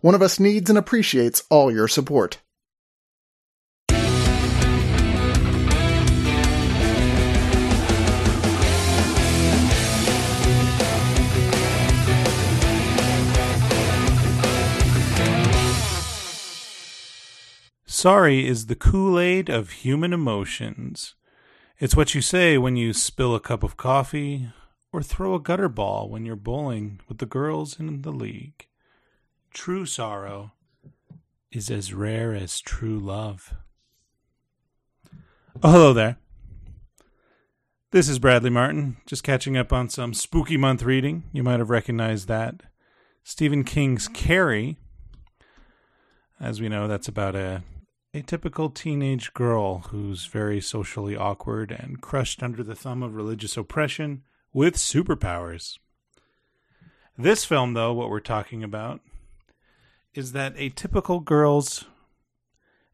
One of Us needs and appreciates all your support. Sorry is the Kool Aid of human emotions. It's what you say when you spill a cup of coffee or throw a gutter ball when you're bowling with the girls in the league. True sorrow is as rare as true love. Oh, hello there. This is Bradley Martin, just catching up on some spooky month reading. You might have recognized that. Stephen King's Carrie. As we know, that's about a a typical teenage girl who's very socially awkward and crushed under the thumb of religious oppression with superpowers. This film, though, what we're talking about, is that a typical girl's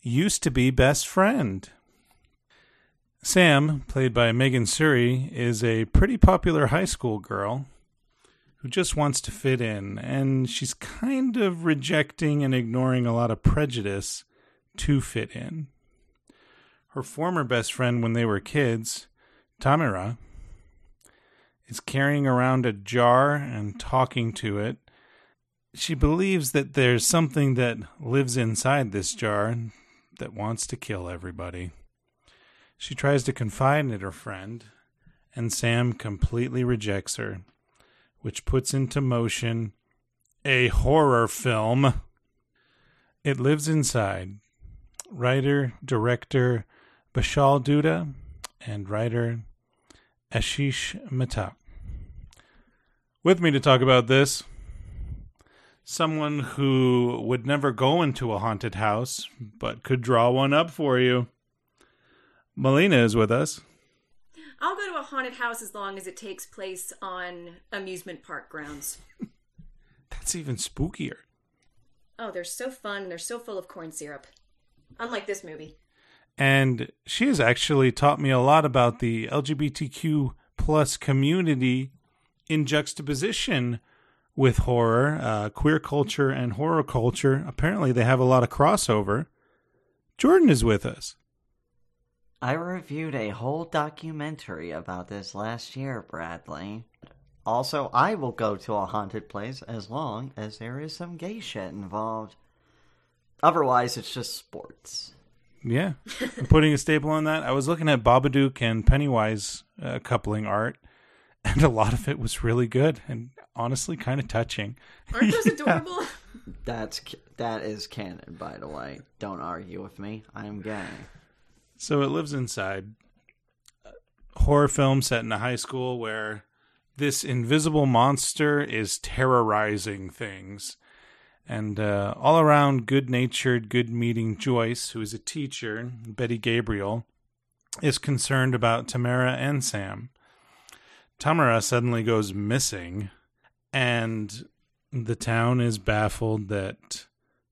used to be best friend. Sam, played by Megan Suri, is a pretty popular high school girl who just wants to fit in, and she's kind of rejecting and ignoring a lot of prejudice to fit in. Her former best friend when they were kids, Tamara, is carrying around a jar and talking to it. She believes that there's something that lives inside this jar that wants to kill everybody. She tries to confide in her friend, and Sam completely rejects her, which puts into motion a horror film. It lives inside, writer, director Bishal Dutta and writer Ashish Mehta. With me to talk about this, someone who would never go into a haunted house, but could draw one up for you. Melina is with us. I'll go to a haunted house as long as it takes place on amusement park grounds. That's even spookier. Oh, they're so fun and they're so full of corn syrup. Unlike this movie. And she has actually taught me a lot about the LGBTQ plus community in juxtaposition with horror, uh, queer culture, and horror culture. Apparently, they have a lot of crossover. Jordan is with us. I reviewed a whole documentary about this last year, Bradley. Also, I will go to a haunted place as long as there is some gay shit involved. Otherwise, it's just sports. Yeah, I'm putting a staple on that. I was looking at Babadook and Pennywise uh, coupling art, and a lot of it was really good and honestly kind of touching. Aren't those adorable? That's that is canon, by the way. Don't argue with me. I am gay. So it lives inside horror film set in a high school where this invisible monster is terrorizing things and uh, all around good natured, good meeting Joyce, who is a teacher, Betty Gabriel, is concerned about Tamara and Sam. Tamara suddenly goes missing, and the town is baffled that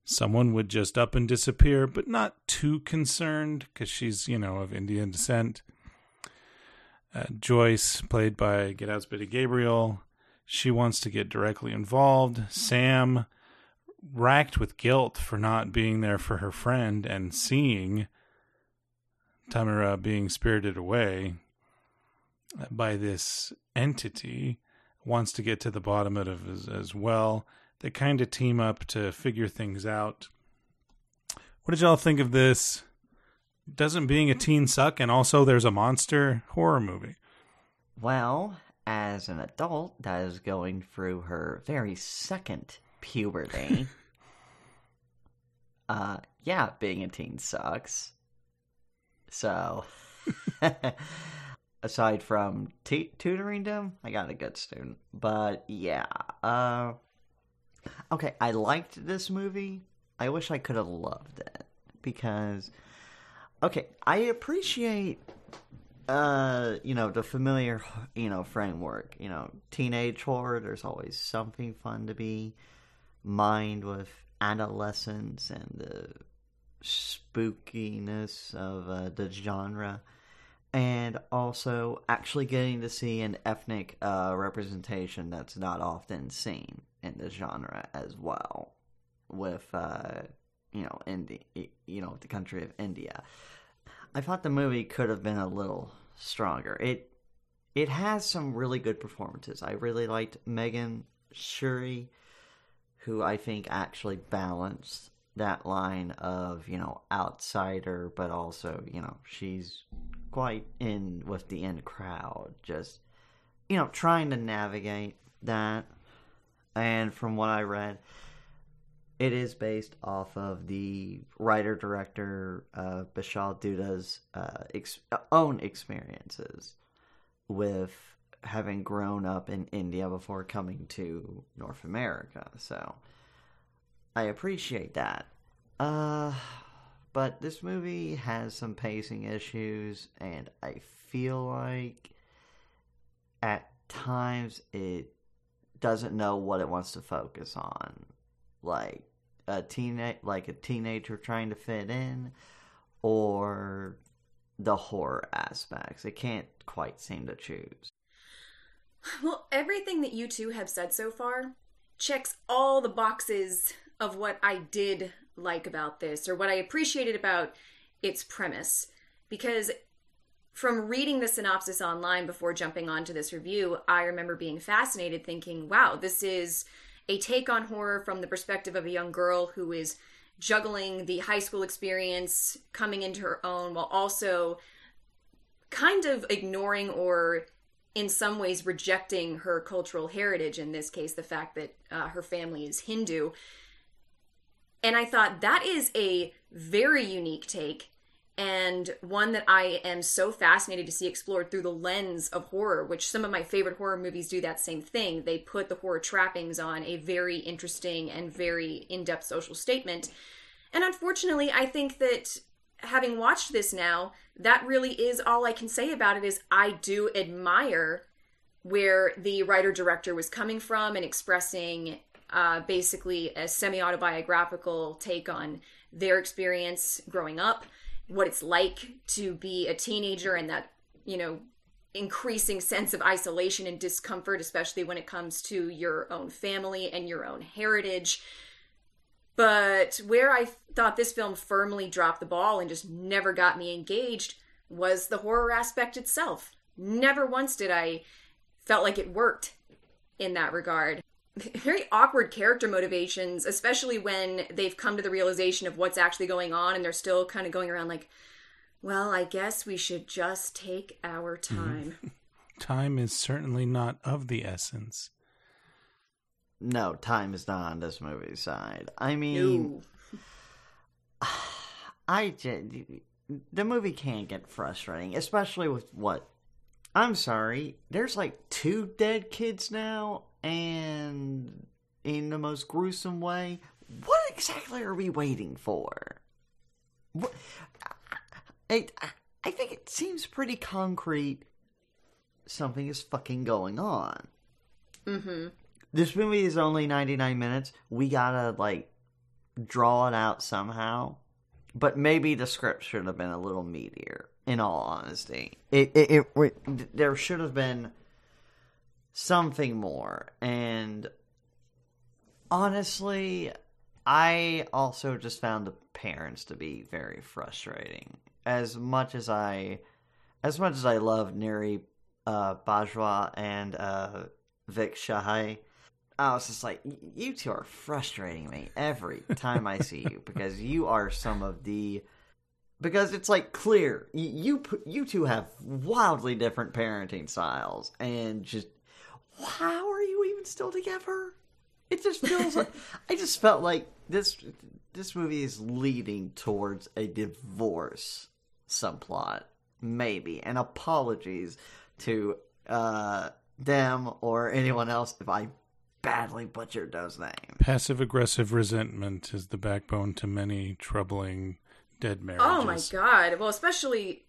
someone would just up and disappear, but not too concerned because she's, you know, of Indian descent. Uh, Joyce, played by Get Out's Betty Gabriel, she wants to get directly involved. Sam racked with guilt for not being there for her friend and seeing Tamara being spirited away by this entity wants to get to the bottom of it as, as well. They kind of team up to figure things out. What did y'all think of this? Doesn't being a teen suck? And also, there's a monster horror movie. Well, as an adult that is going through her very second puberty. uh, yeah, being a teen sucks. So, aside from t- tutoring them, I got a good student. But yeah, uh, okay, I liked this movie. I wish I could have loved it because, okay, I appreciate, uh, you know, the familiar, you know, framework. You know, teenage horror. There's always something fun to be mined with adolescence and the spookiness of uh, the genre and also actually getting to see an ethnic uh, representation that's not often seen in the genre as well with uh, you know India, you know the country of India. I thought the movie could have been a little stronger. It it has some really good performances. I really liked Megan Suri, who I think actually balanced that line of you know outsider, but also you know she's quite in with the in crowd, just you know trying to navigate that. And from what I read, it is based off of the writer director uh, Bishal Dutta's uh, ex- own experiences with having grown up in India before coming to North America. So I appreciate that. Uh, but this movie has some pacing issues, and I feel like at times it doesn't know what it wants to focus on. Like a teenage like a teenager trying to fit in or the horror aspects. It can't quite seem to choose. Well, everything that you two have said so far checks all the boxes of what I did like about this or what I appreciated about its premise. Because from reading the synopsis online before jumping onto this review, I remember being fascinated thinking, wow, this is a take on horror from the perspective of a young girl who is juggling the high school experience, coming into her own, while also kind of ignoring or in some ways rejecting her cultural heritage in this case the fact that uh, her family is hindu and i thought that is a very unique take and one that I am so fascinated to see explored through the lens of horror, which some of my favorite horror movies do that same thing. They put the horror trappings on a very interesting and very in depth social statement. And unfortunately, I think that having watched this now, that really is all I can say about it is I do admire where the writer director was coming from and expressing uh, basically a semi autobiographical take on their experience growing up what it's like to be a teenager and that, you know, increasing sense of isolation and discomfort, especially when it comes to your own family and your own heritage. But where I thought this film firmly dropped the ball and just never got me engaged was the horror aspect itself. Never once did I felt like it worked in that regard very awkward character motivations, especially when they've come to the realization of what's actually going on and they're still kind of going around like, well, I guess we should just take our mm-hmm. time. time is certainly not of the essence. No, time is not on this movie's side. I mean, no. I just, the movie can get frustrating, especially with what. I'm sorry, there's like two dead kids now, and in the most gruesome way. What exactly are we waiting for? What, I, I think it seems pretty concrete something is fucking going on. Mm-hmm. This movie is only 99 minutes. We gotta, like, draw it out somehow. But maybe the script should have been a little meatier, in all honesty. It, it, it, it there should have been something more. And honestly, I also just found the parents to be very frustrating. As much as I, as much as I love Nirri uh, Bajwa and uh, Vik Shahai, I was just like, you two are frustrating me every time I see you because you are some of the. Because it's like clear you you, you two have wildly different parenting styles and just how are you even still together? It just feels like I just felt like this this movie is leading towards a divorce subplot maybe. And apologies to uh, them or anyone else if I badly butchered those names. Passive aggressive resentment is the backbone to many troubling dead marriages. Oh my god. Well, especially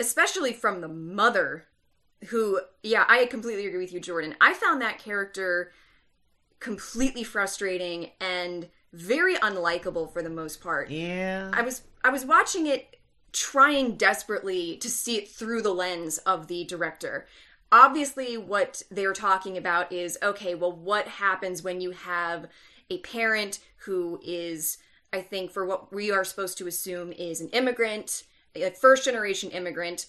especially from the mother who yeah, I completely agree with you Jordan. I found that character completely frustrating and very unlikable for the most part. Yeah. I was I was watching it trying desperately to see it through the lens of the director. Obviously what they're talking about is okay, well what happens when you have a parent who is I think for what we are supposed to assume is an immigrant, a first generation immigrant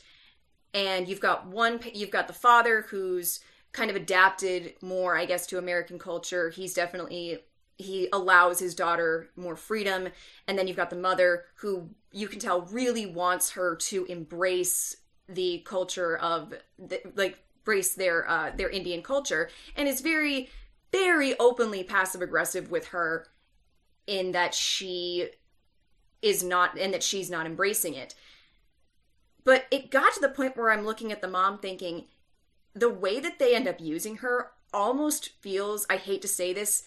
and you've got one you've got the father who's kind of adapted more i guess to american culture. He's definitely he allows his daughter more freedom. And then you've got the mother who you can tell really wants her to embrace the culture of the, like embrace their uh their indian culture and is very very openly passive aggressive with her in that she is not and that she's not embracing it but it got to the point where I'm looking at the mom thinking the way that they end up using her almost feels, I hate to say this,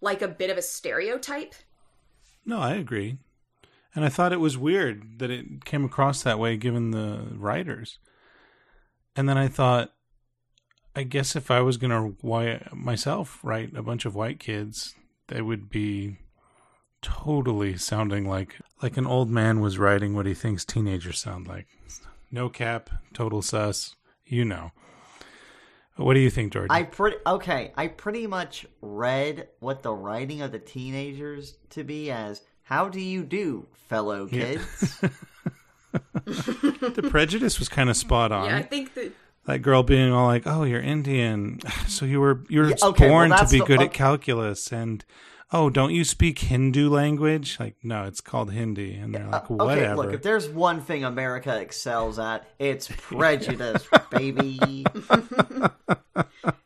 like a bit of a stereotype. No, I agree. And I thought it was weird that it came across that way given the writers. And then I thought, I guess if I was going to myself write a bunch of white kids, they would be totally sounding like like an old man was writing what he thinks teenagers sound like. No cap, total sus, you know. What do you think, Jordan? I pretty okay. I pretty much read what the writing of the teenagers to be as. How do you do, fellow kids? Yeah. the prejudice was kind of spot on. Yeah, I think that that girl being all like, "Oh, you're Indian, so you were you were yeah, okay, born well, to be the, good okay. at calculus," and oh, don't you speak Hindu language? Like, no, it's called Hindi. And they're like, whatever. Okay, look, if there's one thing America excels at, it's prejudice, baby.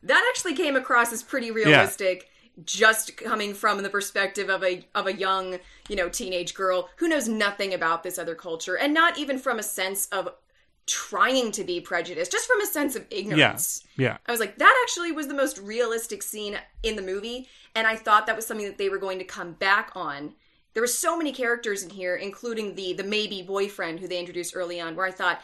that actually came across as pretty realistic. Yeah. Just coming from the perspective of a of a young, you know, teenage girl who knows nothing about this other culture, and not even from a sense of trying to be prejudiced, just from a sense of ignorance. Yeah. yeah. I was like, that actually was the most realistic scene in the movie. And I thought that was something that they were going to come back on. There were so many characters in here, including the the maybe boyfriend who they introduced early on, where I thought,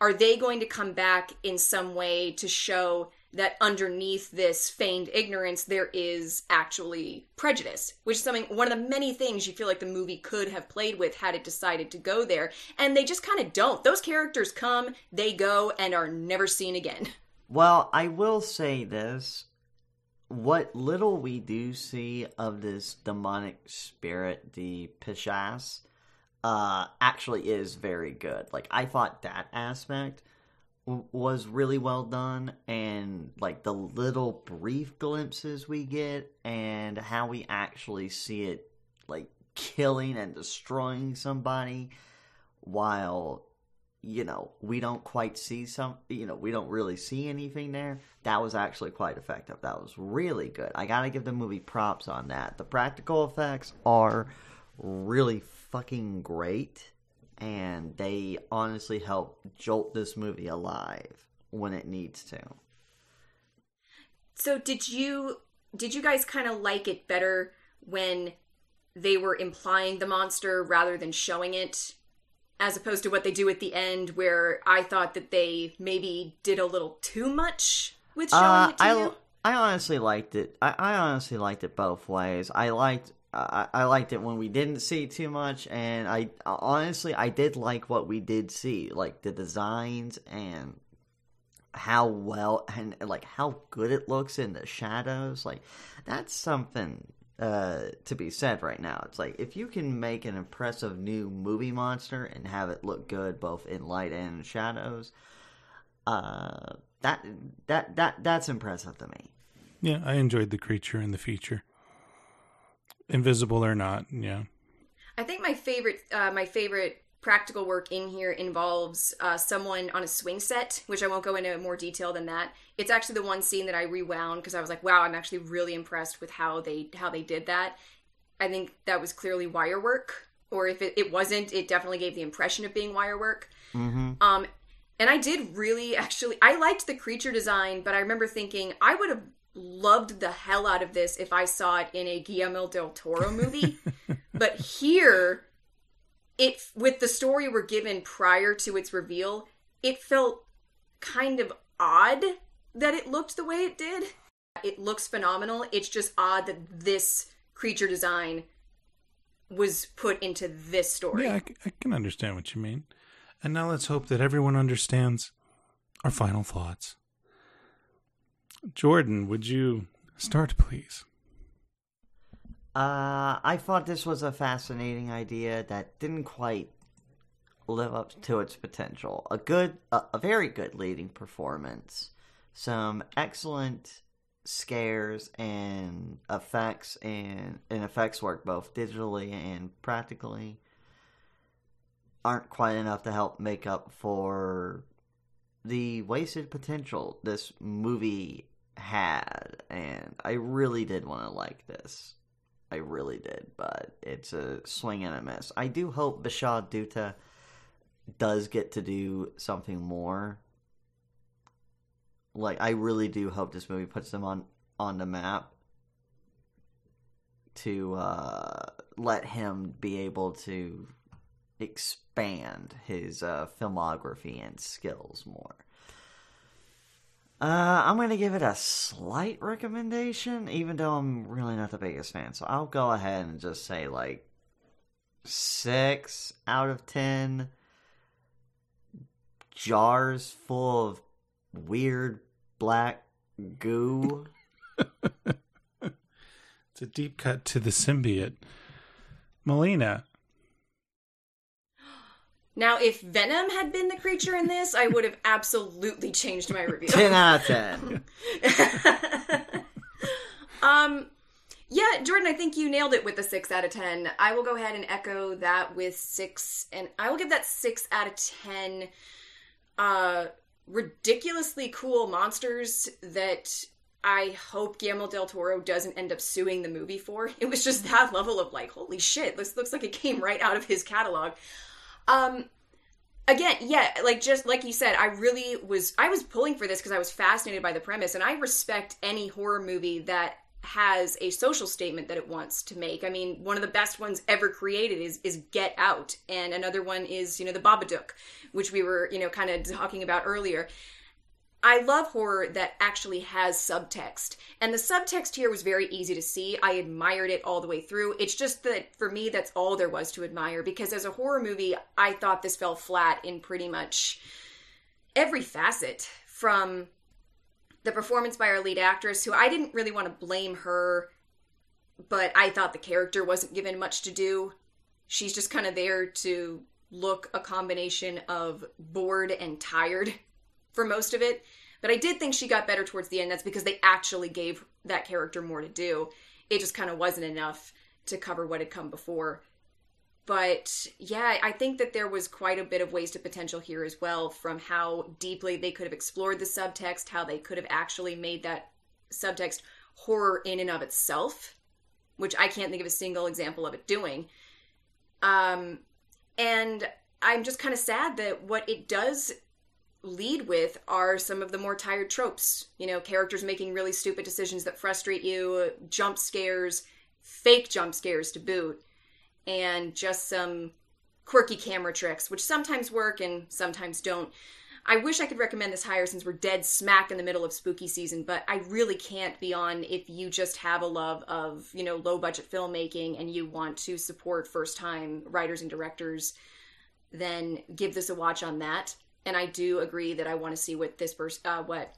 are they going to come back in some way to show that underneath this feigned ignorance there is actually prejudice which is something one of the many things you feel like the movie could have played with had it decided to go there. And they just kind of don't. Those characters come they go and are never seen again. Well i will say this. What little we do see of this demonic spirit the Pishach uh actually is very good. Like i thought that aspect was really well done and like the little brief glimpses we get and how we actually see it like killing and destroying somebody while you know we don't quite see some you know we don't really see anything there that was actually quite effective. That was really good. I gotta give the movie props on that. The practical effects are really fucking great and they honestly help jolt this movie alive when it needs to. So did you did you guys kind of like it better when they were implying the monster rather than showing it as opposed to what they do at the end where I thought that they maybe did a little too much with showing uh, it to I, you? I honestly liked it. I, I honestly liked it both ways. I liked I, I liked it when we didn't see too much, and I honestly I did like what we did see, like the designs and how well and like how good it looks in the shadows. Like that's something uh, to be said right now. It's like if you can make an impressive new movie monster and have it look good both in light and shadows, uh, that that that that's impressive to me. Yeah, I enjoyed the creature in the feature invisible or not. Yeah. I think my favorite, uh, my favorite practical work in here involves uh, someone on a swing set, which I won't go into more detail than that. It's actually the one scene that I rewound because I was like, wow, I'm actually really impressed with how they how they did that. I think that was clearly wire work or if it, it wasn't, it definitely gave the impression of being wire work. Mm-hmm. Um, and I did really actually, I liked the creature design, but I remember thinking I would have loved the hell out of this if I saw it in a Guillermo del Toro movie. but here, it with the story we're given prior to its reveal, it felt kind of odd that it looked the way it did. It looks phenomenal. It's just odd that this creature design was put into this story. Yeah, I can understand what you mean. And now let's hope that everyone understands our final thoughts. Jordan, would you start, please? Uh, I thought this was a fascinating idea that didn't quite live up to its potential. A good, a, a very good leading performance, some excellent scares and effects and, and effects work both digitally and practically aren't quite enough to help make up for the wasted potential this movie had and I really did want to like this. I really did, but it's a swing and a miss. I do hope Bishal Dutta does get to do something more. Like I really do hope this movie puts them on on the map to uh, let him be able to expand his uh, filmography and skills more. Uh, I'm going to give it a slight recommendation, even though I'm really not the biggest fan. So I'll go ahead and just say like six out of ten jars full of weird black goo. It's a deep cut to the symbiote. Melina, Now, if Venom had been the creature in this, I would have absolutely changed my review. 10 out of 10. um, yeah, Jordan, I think you nailed it with the six out of ten. I will go ahead and echo that with six, and I will give that six out of ten. Uh, ridiculously cool monsters that I hope Guillermo del Toro doesn't end up suing the movie for. It was just that level of like, holy shit, this looks like it came right out of his catalog. Um, again yeah like just like you said i really was i was pulling for this because i was fascinated by the premise and i respect any horror movie that has a social statement that it wants to make. I mean one of the best ones ever created is is get out and another one is you know the babadook which we were you know kind of talking about earlier I love horror that actually has subtext. And the subtext here was very easy to see. I admired it all the way through. It's just that for me, that's all there was to admire because as a horror movie, I thought this fell flat in pretty much every facet from the performance by our lead actress, who I didn't really want to blame her, but I thought the character wasn't given much to do. She's just kind of there to look a combination of bored and tired for most of it. But I did think she got better towards the end. That's because they actually gave that character more to do. It just kind of wasn't enough to cover what had come before. But yeah, I think that there was quite a bit of wasted potential here as well from how deeply they could have explored the subtext, how they could have actually made that subtext horror in and of itself, which I can't think of a single example of it doing. Um, and I'm just kind of sad that what it does lead with are some of the more tired tropes. You know, characters making really stupid decisions that frustrate you, jump scares, fake jump scares to boot, and just some quirky camera tricks, which sometimes work and sometimes don't. I wish I could recommend this higher since we're dead smack in the middle of spooky season, but I really can't be on if you just have a love of, you know, low budget filmmaking and you want to support first time writers and directors, then give this a watch on that and I do agree that I want to see what this person, uh, what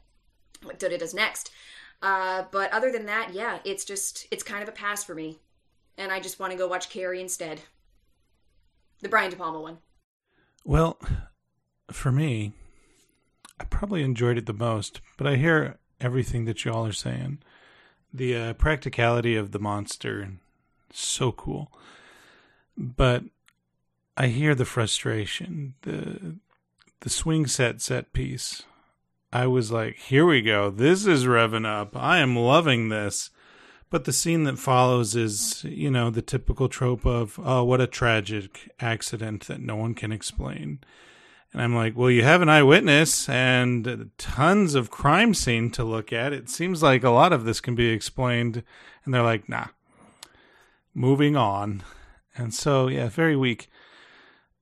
what Dutta does next. Uh, but other than that, yeah, it's just it's kind of a pass for me, and I just want to go watch Carrie instead. The Brian De Palma one. Well, for me, I probably enjoyed it the most, but I hear everything that y'all are saying. The uh, practicality of the monster, so cool. But I hear the frustration, the the swing set set piece. I was like, here we go. This is revving up. I am loving this. But the scene that follows is, you know, the typical trope of, oh, what a tragic accident that no one can explain. And I'm like, well, you have an eyewitness and tons of crime scene to look at. It seems like a lot of this can be explained. And they're like, nah, moving on. And so, yeah, very weak.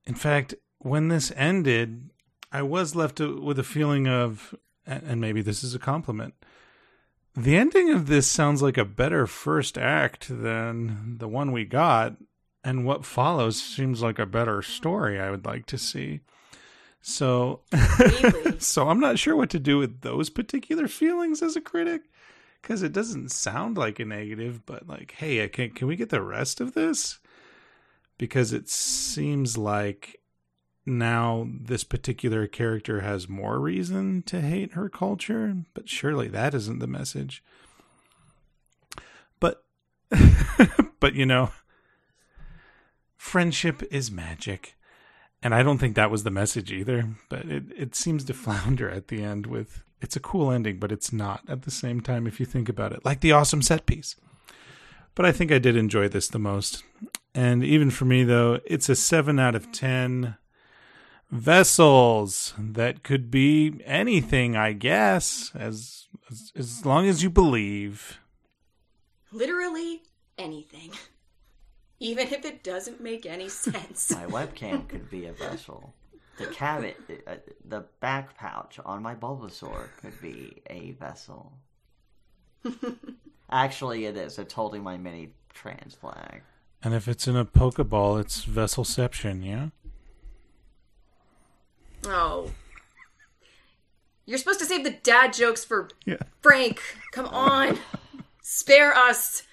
In fact, when this ended, I was left with a feeling of, and maybe this is a compliment. The ending of this sounds like a better first act than the one we got, and what follows seems like a better story I would like to see. So, really? so I'm not sure what to do with those particular feelings as a critic because it doesn't sound like a negative, but like, hey, can can we get the rest of this? Because it seems like now this particular character has more reason to hate her culture, but surely that isn't the message. But, but you know, friendship is magic. And I don't think that was the message either, but it, it seems to flounder at the end with it's a cool ending, but it's not at the same time if you think about it. Like the awesome set piece. But I think I did enjoy this the most. And even for me though, it's a 7 out of 10 vessels that could be anything, I guess, as as, as long as you believe. Literally anything. Even if it doesn't make any sense. My webcam could be a vessel. The cabinet, uh, the back pouch on my Bulbasaur could be a vessel. Actually, it is. It's holding my mini trans flag. And if it's in a Pokeball, it's Vesselception, yeah? Oh. You're supposed to save the dad jokes for yeah. Frank. Come on. Spare us.